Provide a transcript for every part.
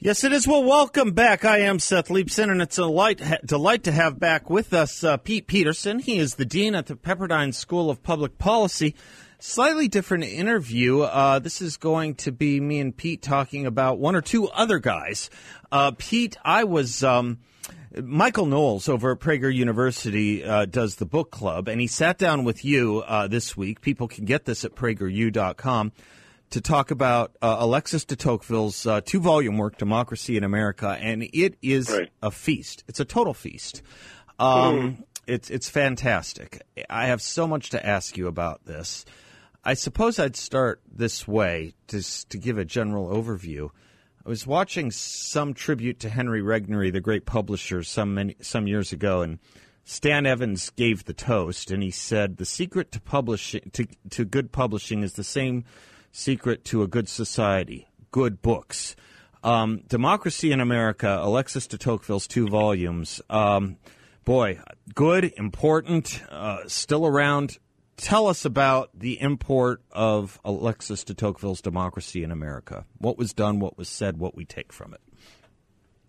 Yes, it is. Well, welcome back. I am Seth Leibsohn, and it's a delight, delight to have back with us uh, Pete Peterson. He is the dean at the Pepperdine School of Public Policy. Slightly different interview. Uh, this is going to be me and Pete talking about one or two other guys. Uh, Pete, I was. Um, Michael Knowles over at Prager University uh, does the book club, and he sat down with you uh, this week. People can get this at prageru.com to talk about uh, Alexis de Tocqueville's uh, two volume work, Democracy in America, and it is Right. a feast. It's a total feast. Um, It's it's fantastic. I have so much to ask you about this. I suppose I'd start this way to to give a general overview. I was watching some tribute to Henry Regnery, the great publisher, some many, some years ago, and Stan Evans gave the toast, and he said the secret to publishing to to good publishing is the same secret to a good society: good books. Um, Democracy in America, Alexis de Tocqueville's two volumes. Um, boy, good, important, uh, still around. Tell us about the import of Alexis de Tocqueville's Democracy in America. What was done, what was said, what we take from it.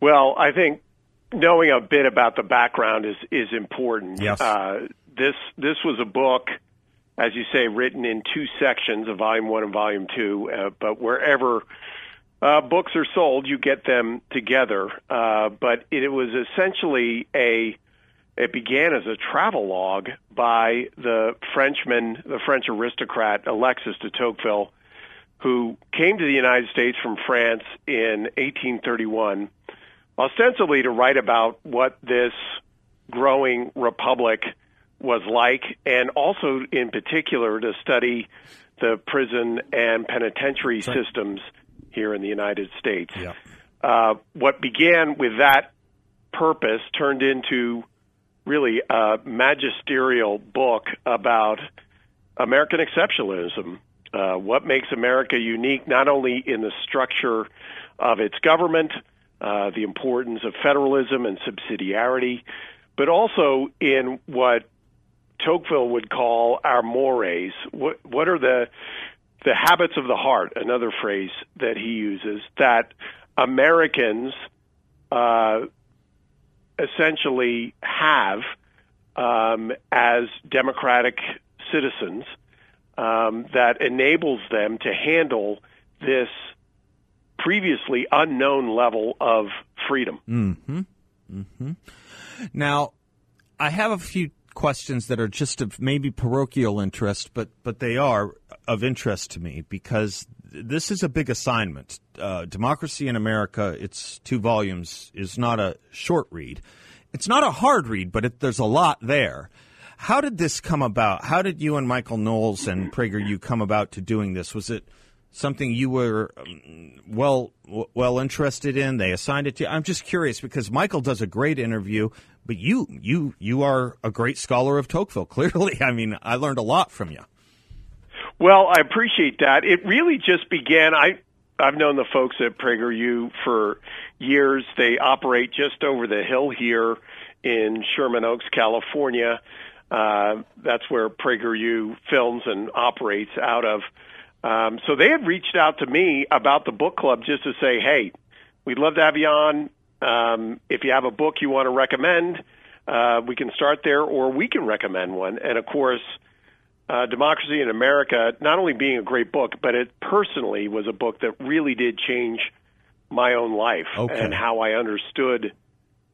Well, I think knowing a bit about the background is is important. Yes. Uh, this this was a book, as you say, written in two sections, a volume one and volume two. Uh, but wherever uh, books are sold, you get them together. Uh, but it, was essentially a it began as a travel log by the Frenchman, the French aristocrat Alexis de Tocqueville, who came to the United States from France in 1831 ostensibly to write about what this growing republic was like, and also in particular to study the prison and penitentiary systems here in the United States. Yeah. Uh, what began with that purpose turned into really a magisterial book about American exceptionalism. Uh, what makes America unique, not only in the structure of its government, uh, the importance of federalism and subsidiarity, but also in what Tocqueville would call our mores. What, what are the the habits of the heart? Another phrase that he uses that Americans uh, essentially have um, as democratic citizens um, that enables them to handle this previously unknown level of freedom. Now, I have a few questions that are just of maybe parochial interest, but but they are of interest to me because this is a big assignment. Uh, Democracy in America, it's two volumes, is not a short read. It's not a hard read, but it, there's a lot there. How did this come about? How did you and Michael Knowles and PragerU come about to doing this? Was it something you were um, well well interested in? They assigned it to you. I'm just curious because Michael does a great interview, but you you you are a great scholar of Tocqueville. Clearly, I mean, I learned a lot from you. Well, I appreciate that. It really just began. I I've known the folks at PragerU for years. They operate just over the hill here in Sherman Oaks, California. Uh, that's where PragerU films and operates out of. Um, so they had reached out to me about the book club just to say, hey, we'd love to have you on. Um, if you have a book you want to recommend, uh, we can start there, or we can recommend one. And of course, uh, Democracy in America, not only being a great book, but it personally was a book that really did change my own life Okay. and how I understood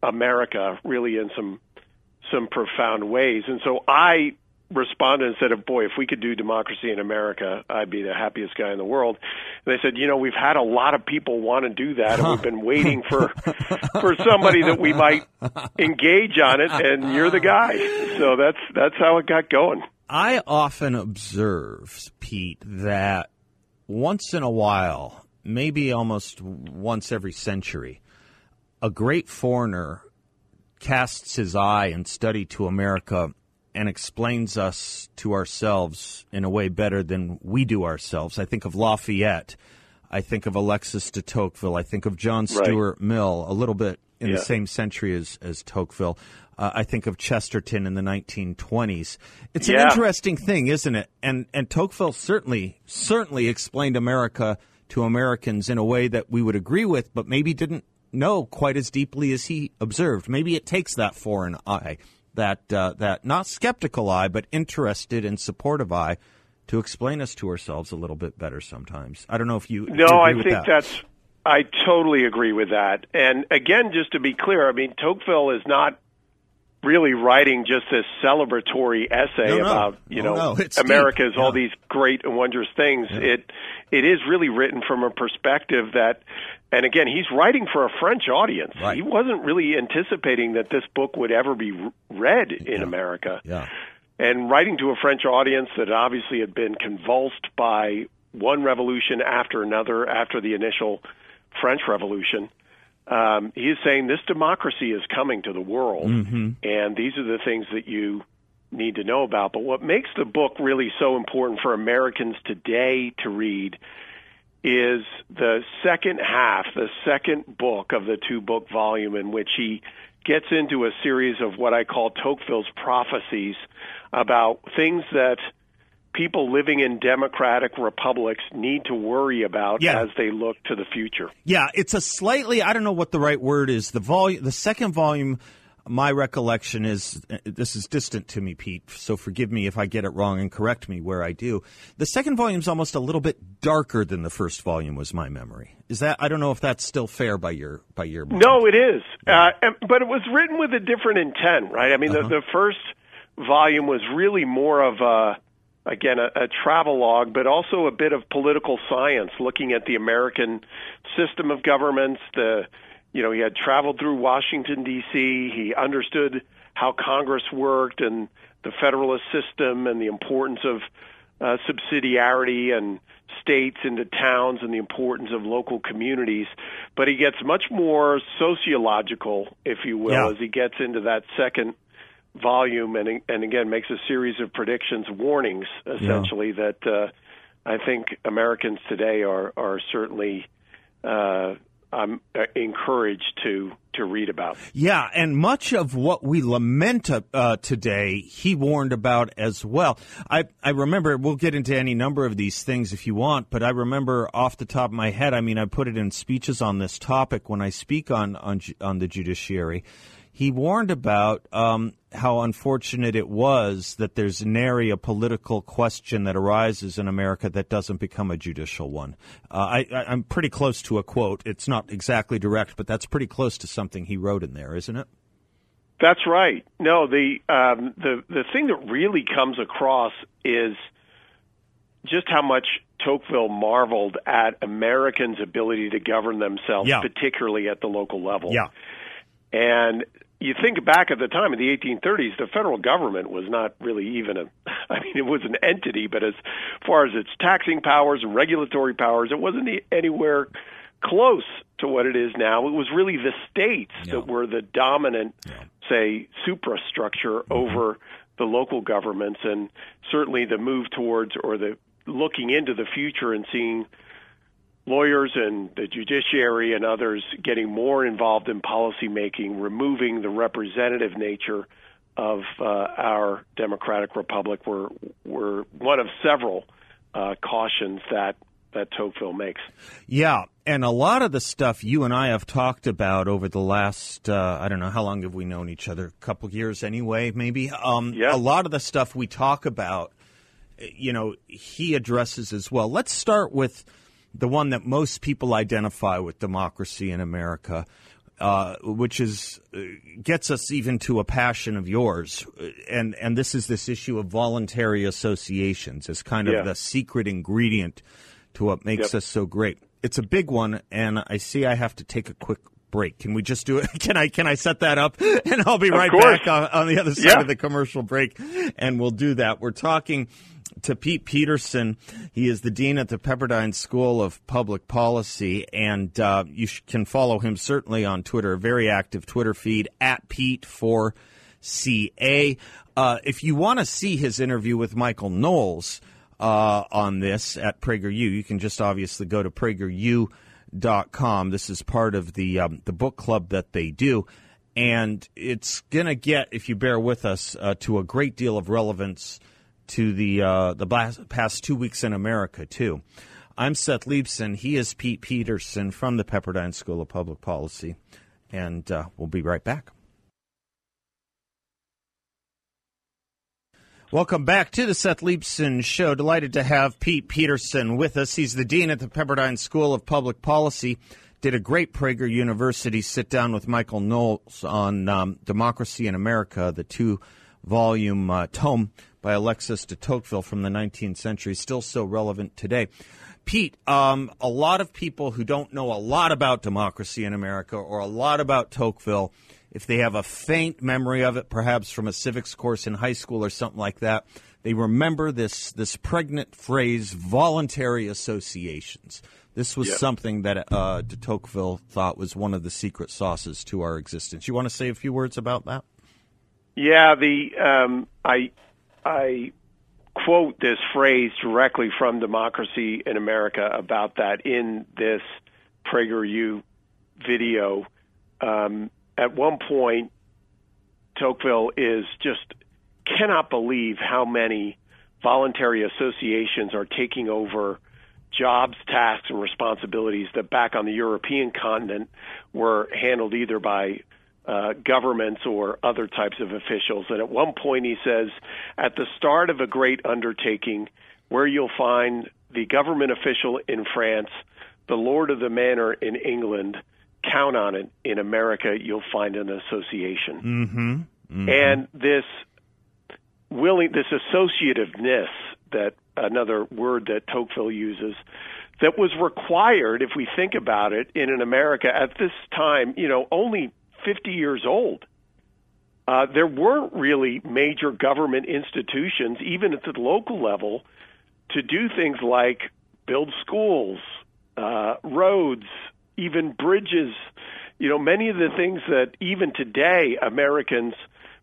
America really in some some profound ways. And so I responded and said, "Boy, if we could do Democracy in America, I'd be the happiest guy in the world." And they said, "You know, we've had a lot of people want to do that, and we've been waiting for for somebody that we might engage on it, and you're the guy." So that's that's how it got going. I often observe, Pete, that once in a while maybe almost once every century, a great foreigner casts his eye and study to America and explains us to ourselves in a way better than we do ourselves. I think of Lafayette. I think of Alexis de Tocqueville. I think of John Stuart right. Mill, a little bit in yeah. the same century as, as Tocqueville. Uh, I think of Chesterton in the 1920s. It's yeah. an interesting thing, isn't it? And and Tocqueville certainly certainly explained America to Americans in a way that we would agree with, but maybe didn't know quite as deeply as he observed. Maybe it takes that foreign eye, that uh, that not skeptical eye, but interested and supportive eye, to explain us to ourselves a little bit better. Sometimes I don't know if you. No, I think that. that's. I totally agree with that. And again, just to be clear, I mean Tocqueville is not really writing just this celebratory essay no, no. about you oh, know no. America's yeah. all these great and wondrous things. Yeah. It it is really written from a perspective that, and again, he's writing for a French audience. Right. He wasn't really anticipating that this book would ever be read in yeah. America. Yeah. And writing to a French audience that obviously had been convulsed by one revolution after another after the initial French Revolution um, he is saying this democracy is coming to the world, mm-hmm. and these are the things that you need to know about. But what makes the book really so important for Americans today to read is the second half, the second book of the two book volume, in which he gets into a series of what I call Tocqueville's prophecies about things that people living in democratic republics need to worry about yeah. as they look to the future. Yeah, it's a slightly I don't know what the right word is. The volume the second volume my recollection is this is distant to me, Pete. So forgive me if I get it wrong and correct me where I do. The second volume is almost a little bit darker than the first volume was my memory. Is that I don't know if that's still fair by your by your mind. No, it is. Uh, but it was written with a different intent, right? I mean, uh-huh. the, the first volume was really more of a again a, a travel log, but also a bit of political science, looking at the American system of governments. The you know he had traveled through Washington D.C. He understood how Congress worked and the federalist system and the importance of uh, subsidiarity and states into towns and the importance of local communities. But he gets much more sociological, if you will, Yeah. as he gets into that second volume and and again makes a series of predictions, warnings essentially that uh, I think Americans today are are certainly uh, I'm encouraged to to read about. Yeah, and much of what we lament uh, today, he warned about as well. I I remember we'll get into any number of these things if you want, but I remember off the top of my head. I mean, I put it in speeches on this topic when I speak on on on the judiciary. He warned about um, how unfortunate it was that there's nary a political question that arises in America that doesn't become a judicial one. Uh, I, I'm pretty close to a quote. It's not exactly direct, but that's pretty close to something he wrote in there, isn't it? That's right. No, the um, the the thing that really comes across is just how much Tocqueville marveled at Americans' ability to govern themselves, Yeah. particularly at the local level. Yeah. And you think back at the time in the 1830s, the federal government was not really even a, I mean, it was an entity, but as far as its taxing powers and regulatory powers, it wasn't anywhere close to what it is now. It was really the states Yeah. that were the dominant, Yeah. say, suprastructure mm-hmm. over the local governments, and certainly the move towards or the looking into the future and seeing lawyers and the judiciary and others getting more involved in policymaking, removing the representative nature of uh, our democratic republic were were one of several uh, cautions that that Tocqueville makes. Yeah, and a lot of the stuff you and I have talked about over the last uh, I don't know how long have we known each other? A couple years anyway, maybe. Um, Yeah. A lot of the stuff we talk about, you know, he addresses as well. Let's start with the one that most people identify with democracy in America. Uh, which is uh, gets us even to a passion of yours, Uh, and and this is this issue of voluntary associations as kind of Yeah. the secret ingredient to what makes Yep. us so great. It's a big one, and I see I have to take a quick break. Can we just do it? Can I can I set that up, and I'll be right course. back on, on the other side Yeah. of the commercial break, and we'll do that. We're talking to Pete Peterson. He is the dean at the Pepperdine School of Public Policy, and uh, you sh- can follow him certainly on Twitter. A very active Twitter feed at Pete for CA. Uh, if you want to see his interview with Michael Knowles uh, on this at PragerU, you can just obviously go to PragerU.com. This is part of the um, the book club that they do and it's going to get, if you bear with us, uh, to a great deal of relevance to the uh, the past two weeks in America too. I'm Seth Leibsohn. He is Pete Peterson from the Pepperdine School of Public Policy, and uh, we'll be right back. Welcome back to the Seth Leibsohn Show. Delighted to have Pete Peterson with us. He's the dean at the Pepperdine School of Public Policy did a great Prager University sit down with Michael Knowles on um, Democracy in America, the two volume uh, tome by Alexis de Tocqueville from the 19th century, still so relevant today. Pete, um, a lot of people who don't know a lot about democracy in America or a lot about Tocqueville, if they have a faint memory of it, perhaps from a civics course in high school or something like that, they remember this this pregnant phrase, voluntary associations. This was yep. something that uh, de Tocqueville thought was one of the secret sauces to our existence. You want to say a few words about that? Yeah, the um, I I quote this phrase directly from Democracy in America about that in this PragerU video. Um, at one point, Tocqueville is just cannot believe how many voluntary associations are taking over jobs, tasks, and responsibilities that back on the European continent were handled either by uh, governments or other types of officials. And at one point, he says, at the start of a great undertaking, where you'll find the government official in France, the lord of the manor in England, count on it. In America, you'll find an association. Mm-hmm. Mm-hmm. And this willing, this associativeness that another word that Tocqueville uses, that was required, if we think about it, in an America at this time, you know, only 50 years old. Uh, there weren't really major government institutions, even at the local level, to do things like build schools, uh, roads, even bridges. You know, many of the things that even today Americans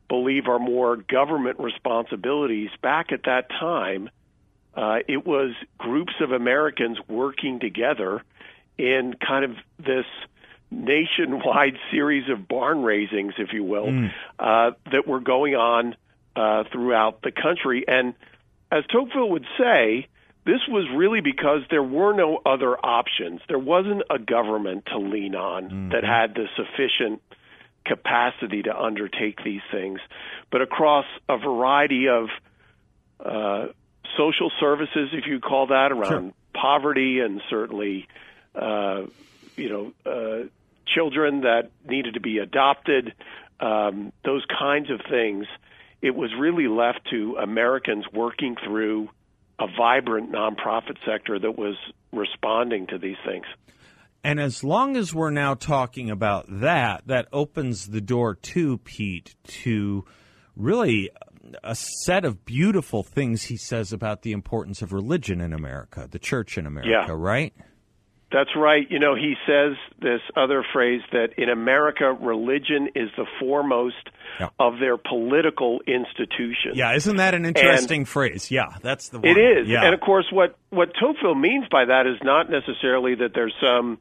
believe are more government responsibilities back at that time – uh, it was groups of Americans working together in kind of this nationwide series of barn raisings, if you will, mm. uh, that were going on uh, throughout the country. And as Tocqueville would say, this was really because there were no other options. There wasn't a government to lean on mm-hmm. that had the sufficient capacity to undertake these things. But across a variety of uh, social services, if you call that, around sure. poverty and certainly, uh, you know, uh, children that needed to be adopted, um, those kinds of things. It was really left to Americans working through a vibrant nonprofit sector that was responding to these things. And as long as we're now talking about that, that opens the door to Pete to really a set of beautiful things he says about the importance of religion in America, the church in America, yeah. right? That's right. You know, he says this other phrase that in America, religion is the foremost yeah. of their political institutions. Yeah, isn't that an interesting and phrase? Yeah, that's the one. It is. Yeah. And of course, what, what Tocqueville means by that is not necessarily that there's some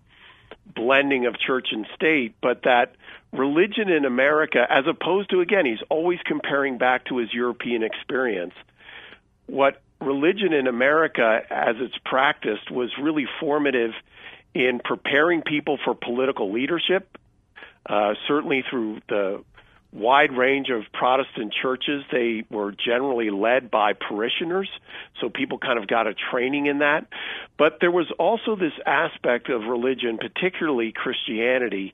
blending of church and state, but that religion in America, as opposed to, again, he's always comparing back to his European experience. What religion in America, as it's practiced, was really formative in preparing people for political leadership, uh, certainly through the wide range of Protestant churches. They were generally led by parishioners, so people kind of got a training in that. But there was also this aspect of religion, particularly Christianity,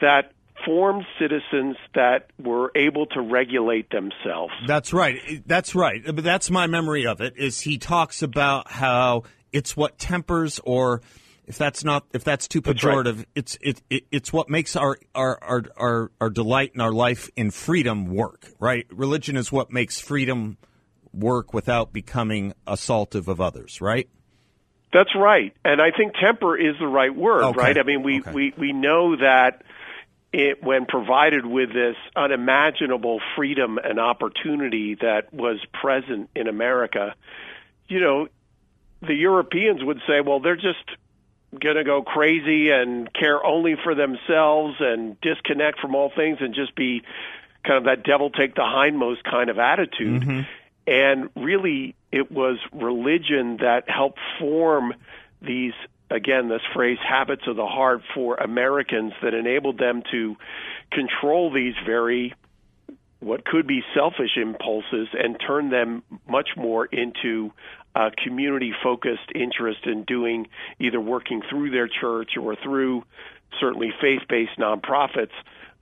that formed citizens that were able to regulate themselves. That's right. That's right. That's my memory of it. Is he talks about how it's what tempers or if that's not if that's too pejorative, that's right. it's it, it, it's what makes our, our our our our delight in our life in freedom work. Right? Religion is what makes freedom work without becoming assaultive of others, right? That's right, and I think temper is the right word, Okay. right? I mean, we Okay. we we know that it, when provided with this unimaginable freedom and opportunity that was present in America, you know, the Europeans would say, well, they're just going to go crazy and care only for themselves and disconnect from all things and just be kind of that devil take the hindmost kind of attitude. Mm-hmm. And really, it was religion that helped form these, again, this phrase, habits of the heart for Americans that enabled them to control these very what could be selfish impulses and turn them much more into a community focused interest in doing either working through their church or through certainly faith based nonprofits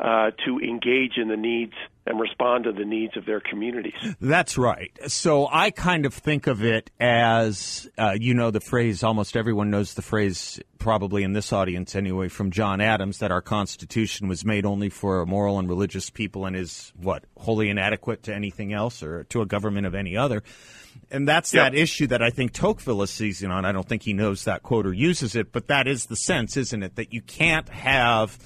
uh, to engage in the needs and respond to the needs of their communities. That's right. So I kind of think of it as, uh, you know, the phrase, almost everyone knows the phrase, probably in this audience anyway, from John Adams, that our Constitution was made only for moral and religious people and is, what, wholly inadequate to anything else or to a government of any other. And that's Yeah. that issue that I think Tocqueville is seizing on. I don't think he knows that quote or uses it, but that is the sense, isn't it? That you can't have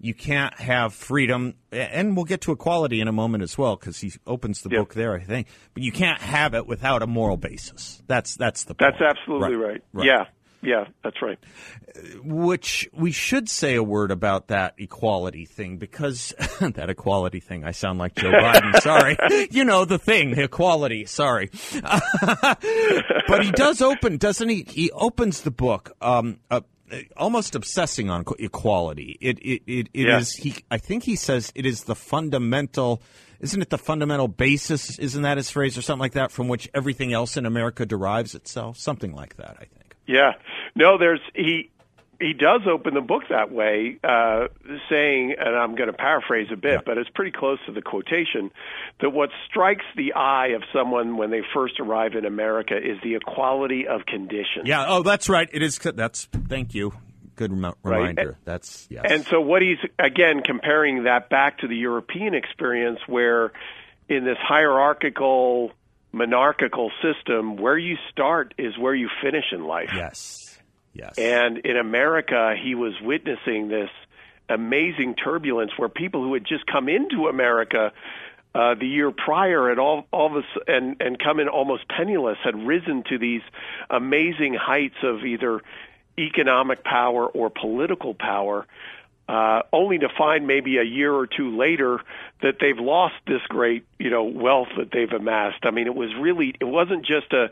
you can't have freedom, and we'll get to equality in a moment as well because he opens the Yeah. book there, I think. But you can't have it without a moral basis. That's that's the point. That's absolutely right. right. Yeah, yeah, that's right. Which we should say a word about that equality thing because that equality thing. I sound like Joe Biden. Sorry, you know the thing, the equality. Sorry, but he does open, doesn't he? He opens the book. Um, uh, almost obsessing on qu- equality. It it it, it Yeah. is- He I think he says it is the fundamental. Isn't it the fundamental basis? Isn't that his phrase or something like that from which everything else in America derives itself? Something like that. I think. Yeah. No, there's he he does open the book that way, uh, saying, and I'm going to paraphrase a bit, but it's pretty close to the quotation, that what strikes the eye of someone when they first arrive in America is the equality of conditions. Yeah. Oh, that's right. It is. That's. Thank you. Good rem- Right. reminder. That's yes. And so, what he's again comparing that back to the European experience, where in this hierarchical, monarchical system, where you start is where you finish in life. yes. Yes. And in America, he was witnessing this amazing turbulence where people who had just come into America uh, the year prior had all, all of a, s- and, and come in almost penniless had risen to these amazing heights of either economic power or political power. Uh, only to find maybe a year or two later that they've lost this great, you know, wealth that they've amassed. I mean, it was really, it wasn't just a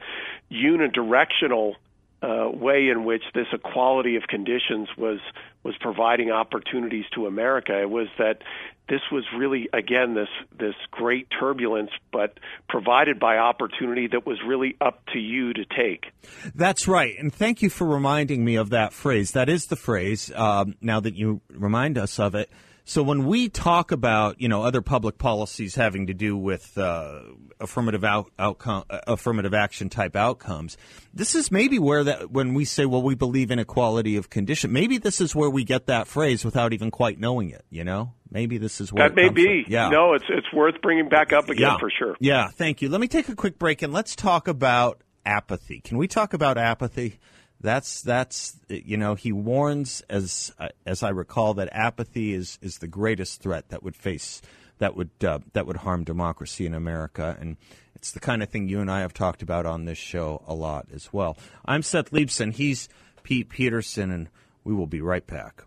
unidirectional uh, way in which this equality of conditions was was providing opportunities to America. It was that this was really again this this great turbulence, but provided by opportunity that was really up to you to take. That's right. And thank you for reminding me of that phrase. That is the phrase, um, now that you remind us of it. So when we talk about, you know, other public policies having to do with uh, affirmative out, outcome, uh, affirmative action type outcomes, this is maybe where that when we say, well, we believe in equality of condition. Maybe this is where we get that phrase without even quite knowing it. You know, maybe this is where That may be. from. Yeah. No, it's it's worth bringing back up again yeah. for sure. Yeah, thank you. Let me take a quick break and let's talk about apathy. Can we talk about apathy? That's that's you know he warns as as I recall that apathy is is the greatest threat that would face that would uh, that would harm democracy in America and it's the kind of thing you and I have talked about on this show a lot as well. I'm Seth Leibsohn. He's Pete Peterson, and we will be right back.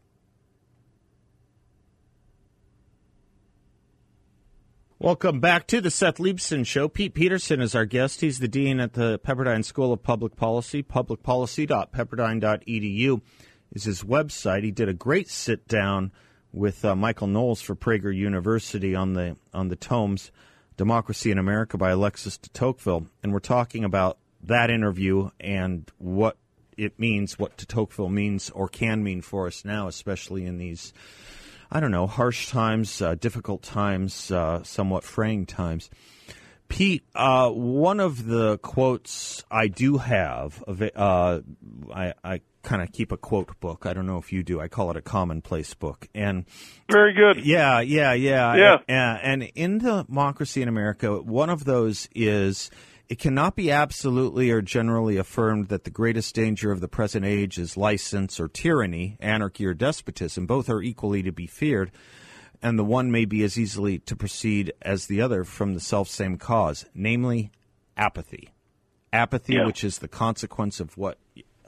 Welcome back to the Seth Leibsohn Show. Pete Peterson is our guest. He's the dean at the Pepperdine School of Public Policy. Publicpolicy.pepperdine.edu is his website. He did a great sit down with uh, Michael Knowles for Prager University on the on the tomes "Democracy in America" by Alexis de Tocqueville, and we're talking about that interview and what it means, what de Tocqueville means or can mean for us now, especially in these I don't know, harsh times, uh, difficult times, uh, somewhat fraying times. Pete, uh, one of the quotes I do have, uh, I, I kind of keep a quote book. I don't know if you do. I call it a commonplace book. And Very good. yeah, yeah, yeah, Yeah. And, and in Democracy in America, one of those is it cannot be absolutely or generally affirmed that the greatest danger of the present age is license or tyranny, anarchy or despotism. Both are equally to be feared, and the one may be as easily to proceed as the other from the self same cause, namely apathy. Apathy, Yeah. which is the consequence of what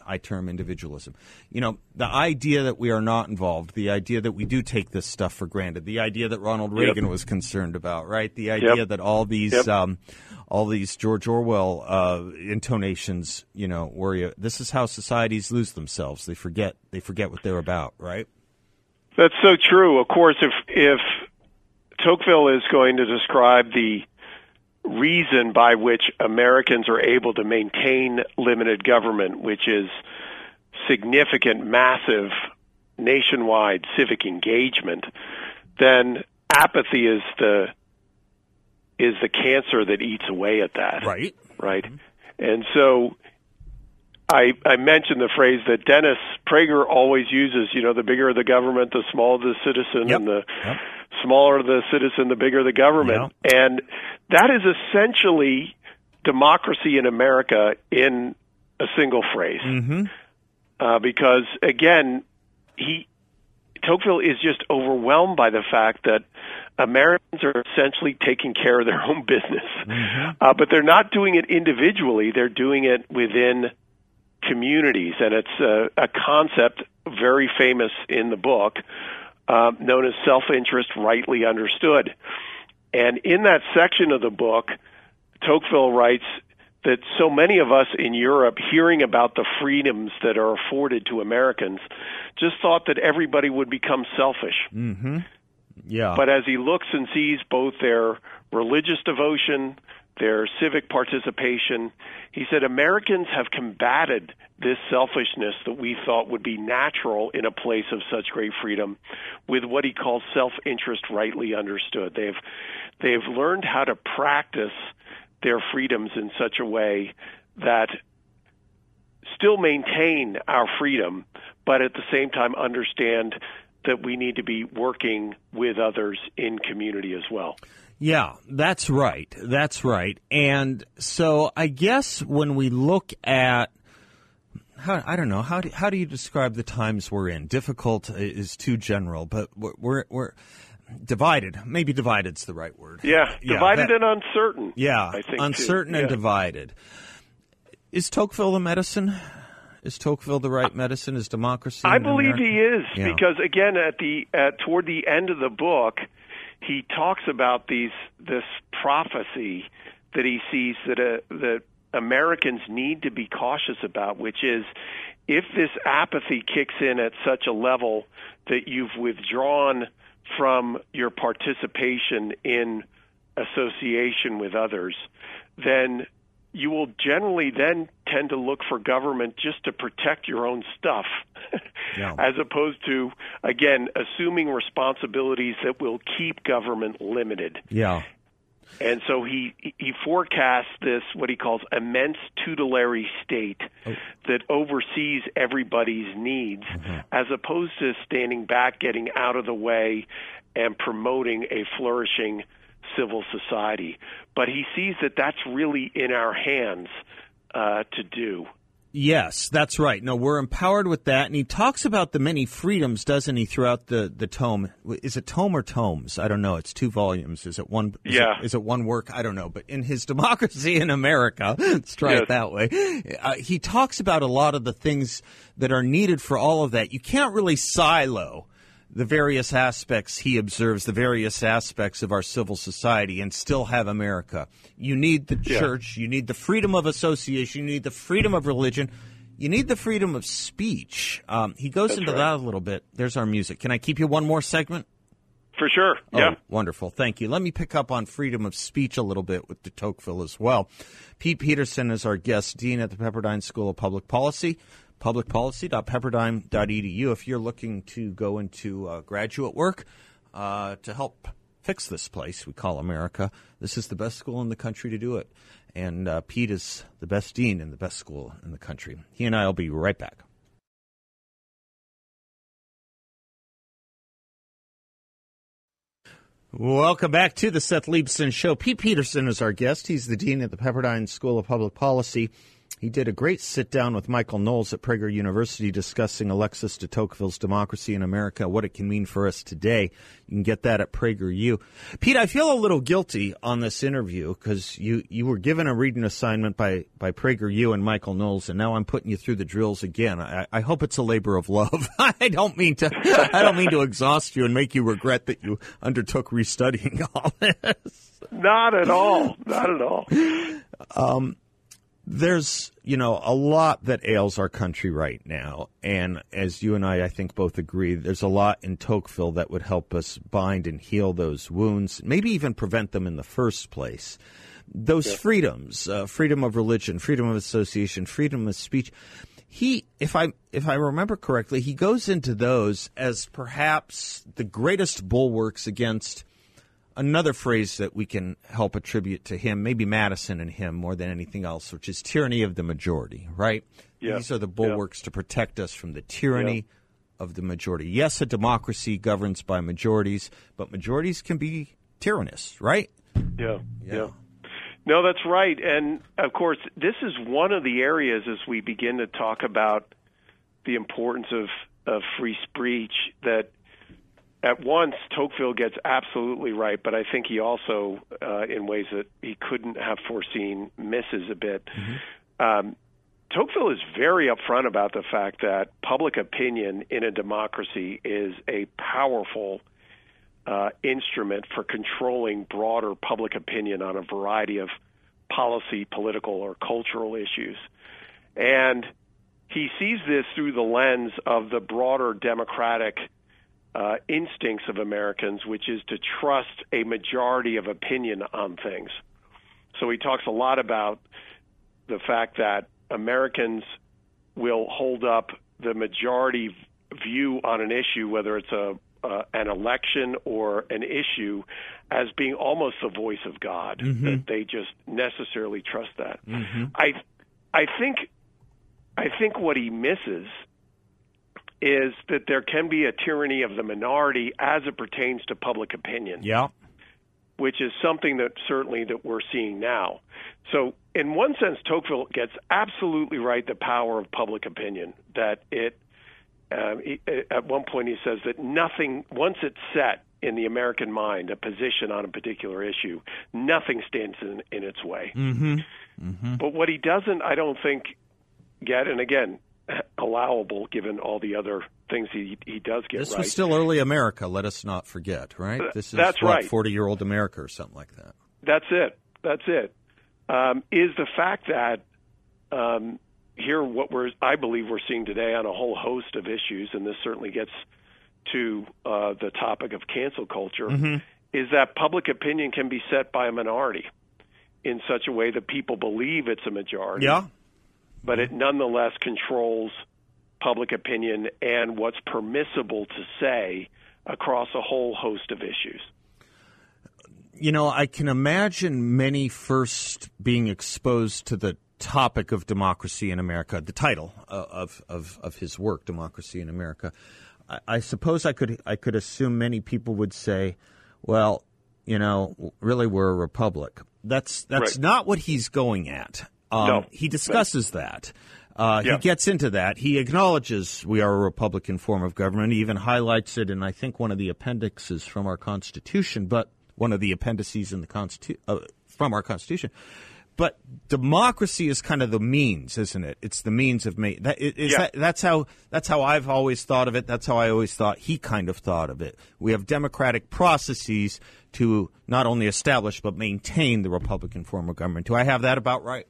I term individualism. You know, the idea that we are not involved, the idea that we do take this stuff for granted, the idea that Ronald Reagan was concerned about, right? The idea Yep. that all these Yep. um, all these George Orwell uh, intonations, you know, where this is how societies lose themselves. They forget they forget what they're about, right? That's so true. Of course, if if Tocqueville is going to describe the reason by which Americans are able to maintain limited government, which is significant, massive, nationwide civic engagement, then apathy is the is the cancer that eats away at that Right. right? Mm-hmm. And so I I mentioned the phrase that Dennis Prager always uses, you know, the bigger the government, the smaller the citizen Yep. and the Yep. Smaller the citizen, the bigger the government. And that is essentially democracy in America in a single phrase. Mm-hmm. Uh, because again, he Tocqueville is just overwhelmed by the fact that Americans are essentially taking care of their own business, uh, but they're not doing it individually. They're doing it within communities, and it's a, a concept very famous in the book, uh, known as self-interest, rightly understood. And in that section of the book, Tocqueville writes that so many of us in Europe, hearing about the freedoms that are afforded to Americans, just thought that everybody would become selfish. Mm-hmm. Yeah. But as he looks and sees both their religious devotion, their civic participation, he said Americans have combated this selfishness that we thought would be natural in a place of such great freedom with what he calls self-interest rightly understood. They've they've learned how to practice their freedoms in such a way that still maintain our freedom, but at the same time understand that we need to be working with others in community as well. Yeah, that's right. That's right. And so I guess when we look at how, I don't know how do, how do you describe the times we're in? Difficult is too general, but we're we're, we're divided. Maybe divided's the right word. Yeah, Yeah, divided that- and uncertain. Yeah, I think too. uncertain and divided. Is Tocqueville the medicine? Is Tocqueville the right medicine? Is democracy? I believe America? he is Yeah. because again at the at toward the end of the book he talks about these this prophecy that he sees that uh, that Americans need to be cautious about which is if this apathy kicks in at such a level that you've withdrawn from your participation in association with others then you will generally then tend to look for government just to protect your own stuff, Yeah. as opposed to, again, assuming responsibilities that will keep government limited. Yeah. And so he he forecasts this what he calls immense tutelary state oh. that oversees everybody's needs, mm-hmm. as opposed to standing back, getting out of the way, and promoting a flourishing civil society. But he sees that that's really in our hands uh, to do. Yes, that's right. No, we're empowered with that, and he talks about the many freedoms, doesn't he, throughout the the tome? Is it tome or tomes? I don't know. It's two volumes. Is it one? Is Yeah. It, is it one work? I don't know. But in his Democracy in America, let's try it that way. Uh, he talks about a lot of the things that are needed for all of that. You can't really silo the various aspects he observes, the various aspects of our civil society, and still have America. You need the Yeah. church, you need the freedom of association, you need the freedom of religion, you need the freedom of speech. Um, he goes into right. that a little bit. There's our music. Can I keep you one more segment? For sure. Oh, yeah. wonderful. Thank you. Let me pick up on freedom of speech a little bit with de Tocqueville as well. Pete Peterson is our guest, Dean at the Pepperdine School of Public Policy, publicpolicy.pepperdine.edu. If you're looking to go into uh, graduate work uh, to help fix this place we call America, this is the best school in the country to do it. And uh, Pete is the best dean in the best school in the country. He and I will be right back. Welcome back to the Seth Leibsohn Show. Pete Peterson is our guest. He's the dean at the Pepperdine School of Public Policy. He did a great sit down with Michael Knowles at Prager University discussing Alexis de Tocqueville's Democracy in America, what it can mean for us today. You can get that at PragerU. Pete, I feel a little guilty on this interview because you, you were given a reading assignment by, by PragerU and Michael Knowles, and now I'm putting you through the drills again. I, I hope it's a labor of love. I don't mean to I don't mean to exhaust you and make you regret that you undertook restudying all this. Not at all. Not at all. Um, there's you know a lot that ails our country right now. And as you and I I think both agree there's a lot in Tocqueville that would help us bind and heal those wounds maybe even prevent them in the first place. Those yeah. freedoms uh, freedom of religion freedom of association freedom of speech. He if I if I remember correctly he goes into those as perhaps the greatest bulwarks against another phrase that we can help attribute to him, maybe Madison and him more than anything else, which is tyranny of the majority, right? Yeah. These are the bulwarks yeah. to protect us from the tyranny yeah. of the majority. Yes, a democracy governs by majorities, but majorities can be tyrannous, right? Yeah. Yeah. No, that's right. And of course, this is one of the areas as we begin to talk about the importance of, of free speech that at once Tocqueville gets absolutely right, but I think he also, uh, in ways that he couldn't have foreseen, misses a bit. Mm-hmm. Um, Tocqueville is very upfront about the fact that public opinion in a democracy is a powerful uh, instrument for controlling broader public opinion on a variety of policy, political, or cultural issues. And he sees this through the lens of the broader democratic uh, instincts of Americans, which is to trust a majority of opinion on things. So he talks a lot about the fact that Americans will hold up the majority view on an issue, whether it's a uh, an election or an issue, as being almost the voice of God. Mm-hmm. That they just necessarily trust that. Mm-hmm. I I think I think what he misses is that there can be a tyranny of the minority as it pertains to public opinion. Yeah. Which is something that certainly that we're seeing now. So in one sense, Tocqueville gets absolutely right the power of public opinion. That it, um, he, at one point he says that nothing once it's set in the American mind, a position on a particular issue, nothing stands in, in its way. Mm-hmm. Mm-hmm. But what he doesn't, I don't think, get, and again, allowable given all the other things he he does get this right. was still early America. Let us not forget, right? This is That's what, right. forty year old America or something like that. That's it. That's it. Um, is the fact that um, here what we're I believe we're seeing today on a whole host of issues, and this certainly gets to uh, the topic of cancel culture, mm-hmm. is that public opinion can be set by a minority in such a way that people believe it's a majority. Yeah but it nonetheless controls public opinion and what's permissible to say across a whole host of issues. You know, I can imagine many first being exposed to the topic of democracy in America, the title of, of, of his work, Democracy in America. I, I suppose I could I could assume many people would say, well, you know, really we're a republic. That's that's right. not what he's going at. Um, no. He discusses that. Uh, yeah. He gets into that. He acknowledges we are a Republican form of government. He even highlights it in, I think, one of the appendixes from our Constitution, but one of the appendices in the Constitu- uh, from our Constitution. But democracy is kind of the means, isn't it? It's the means of making that. Yeah. that that's how that's how I've always thought of it. That's how I always thought he kind of thought of it. We have democratic processes to not only establish but maintain the Republican form of government. Do I have that about right?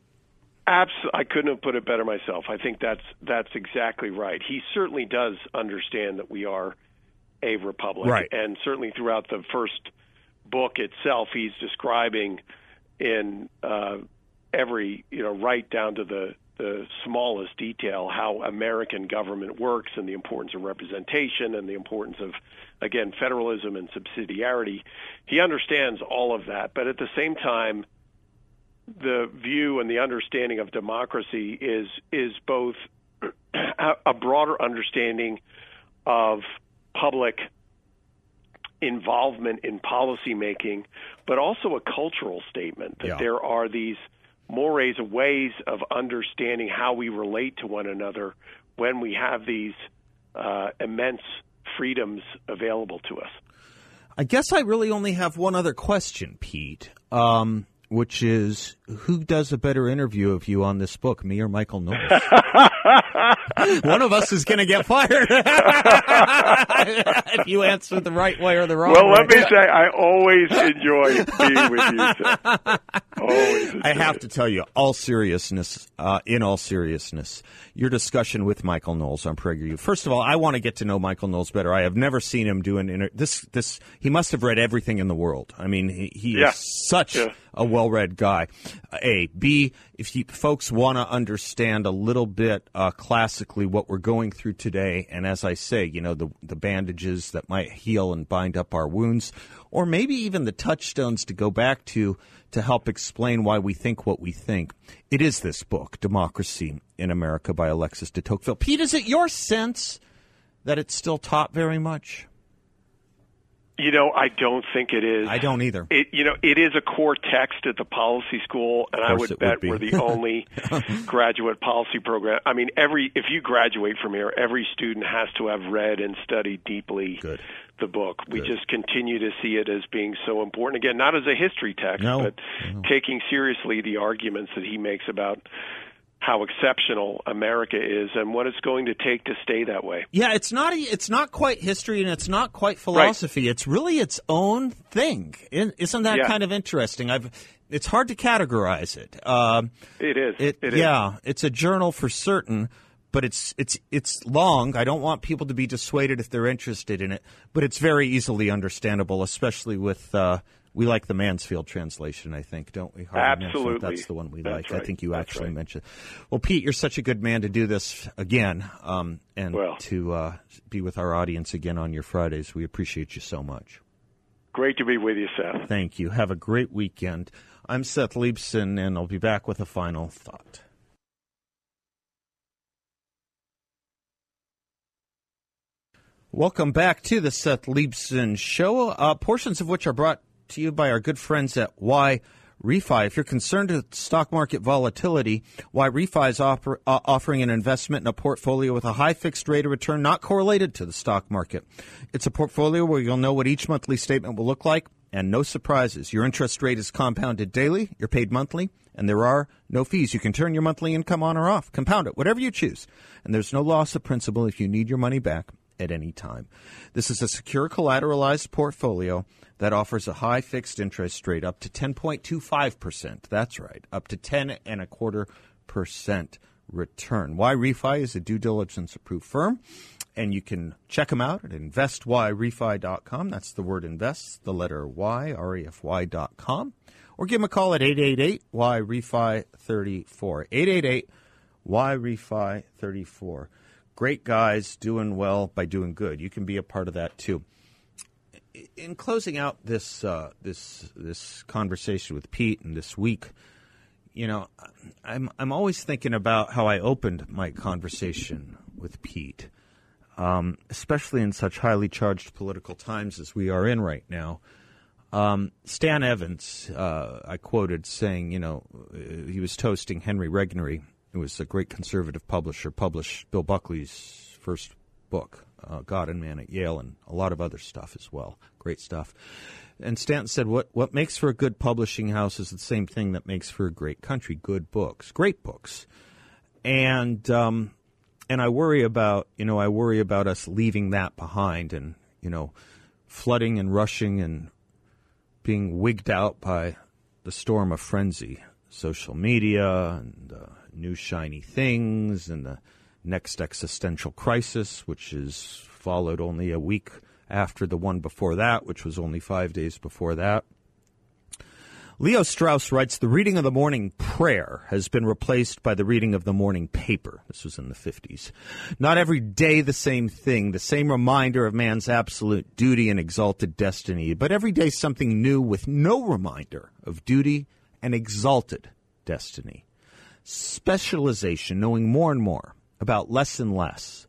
Abs- I couldn't have put it better myself. I think that's that's exactly right. He certainly does understand that we are a republic, right. and certainly throughout the first book itself, he's describing in uh, every you know right down to the the smallest detail how American government works and the importance of representation and the importance of again federalism and subsidiarity. He understands all of that, but at the same time the view and the understanding of democracy is is both a broader understanding of public involvement in policymaking, but also a cultural statement that Yeah. there are these mores, ways of understanding how we relate to one another when we have these uh, immense freedoms available to us. I guess I really only have one other question, Pete, um, which is who does a better interview of you on this book, me or Michael Knowles? one of us is going to get fired if you answer the right way or the wrong way. Well, way. let me say, I always enjoy being with you. Always. I have to tell you, all seriousness, uh, in all seriousness, your discussion with Michael Knowles on PragerU. First of all, I want to get to know Michael Knowles better. I have never seen him do an inter- this. This he must have read everything in the world. I mean, he, he Yeah. is such Yeah. a well-read guy. A, B. If you folks want to understand a little bit uh, classically what we're going through today, and as I say, you know, the the bandages that might heal and bind up our wounds, or maybe even the touchstones to go back to to help explain why we think what we think. It is this book, Democracy in America by Alexis de Tocqueville. Pete, is it your sense that it's still taught very much? You know, I don't think it is. I don't either. It, you know, it is a core text at the policy school, and I would bet would we're the only graduate policy program. I mean, every if you graduate from here, every student has to have read and studied deeply Good. the book. We Good. just continue to see it as being so important. Again, not as a history text, No. but taking seriously the arguments that he makes about how exceptional America is and what it's going to take to stay that way. Yeah, it's not it's not quite history and it's not quite philosophy. It's really its own thing. Isn't that Yeah. kind of interesting? I've it's hard to categorize it. Um, It is. it, It is. yeah, it's a journal for certain, but it's it's it's long. I don't want people to be dissuaded if they're interested in it, but it's very easily understandable, especially with uh, we like the Mansfield translation. I think, don't we? Harvey Mansfield? Absolutely. that's the one we That's like. I think you That's actually right. mentioned. Well, Pete, you're such a good man to do this again, um, and Well. to uh, be with our audience again on your Fridays. We appreciate you so much. Great to be with you, Seth. Thank you. Have a great weekend. I'm Seth Leibsohn, and I'll be back with a final thought. Welcome back to the Seth Leibsohn Show, uh, portions of which are brought to you by our good friends at Y Refi. If you're concerned with stock market volatility, YRefy is offer, uh, offering an investment in a portfolio with a high fixed rate of return not correlated to the stock market. It's a portfolio where you'll know what each monthly statement will look like and no surprises. Your interest rate is compounded daily, you're paid monthly, and there are no fees. You can turn your monthly income on or off, compound it, whatever you choose. And there's no loss of principal if you need your money back at any time. This is a secure collateralized portfolio that offers a high fixed interest rate up to 10.25%. That's right, up to 10 and a quarter percent return. YRefy is a due diligence approved firm, and you can check them out at investyrefy.com. That's the word invest, the letter Y, R-E-F-Y dot com. Or give them a call at 888-Y-REFI-34. 888-Y-REFI-34. Great guys doing well by doing good. You can be a part of that too. In closing out this uh, this this conversation with Pete and this week, you know, I'm I'm always thinking about how I opened my conversation with Pete, um, especially in such highly charged political times as we are in right now. Um, Stan Evans, uh, I quoted saying, you know, he was toasting Henry Regnery, who was a great conservative publisher, published Bill Buckley's first book, uh, God and Man at Yale, and a lot of other stuff as well. Great stuff. And Stanton said, what, what makes for a good publishing house is the same thing that makes for a great country good books, great books. And, um, and I worry about, you know, I worry about us leaving that behind and, you know, flooding and rushing and being wigged out by the storm of frenzy, social media and uh, new shiny things and the next existential crisis, which is followed only a week after the one before that, which was only five days before that. Leo Strauss writes The reading of the morning prayer has been replaced by the reading of the morning paper. This was in the 50s. Not every day the same thing, the same reminder of man's absolute duty and exalted destiny, but every day something new with no reminder of duty and exalted destiny. Specialization, knowing more and more about less and less.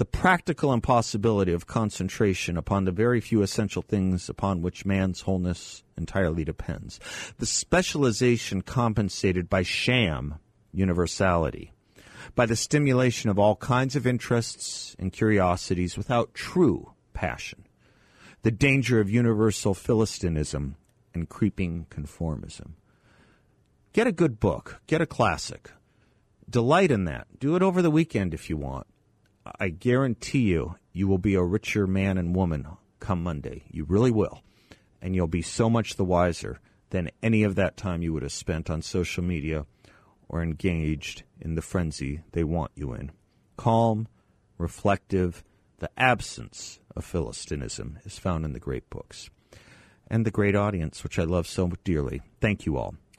the practical impossibility of concentration upon the very few essential things upon which man's wholeness entirely depends, the specialization compensated by sham universality, by the stimulation of all kinds of interests and curiosities without true passion, the danger of universal philistinism and creeping conformism. Get a good book, get a classic. Delight in that. Do it over the weekend if you want. I guarantee you, you will be a richer man and woman come Monday. You really will. And you'll be so much the wiser than any of that time you would have spent on social media or engaged in the frenzy they want you in. Calm, reflective, the absence of Philistinism is found in the great books. And the great audience, which I love so dearly. Thank you all.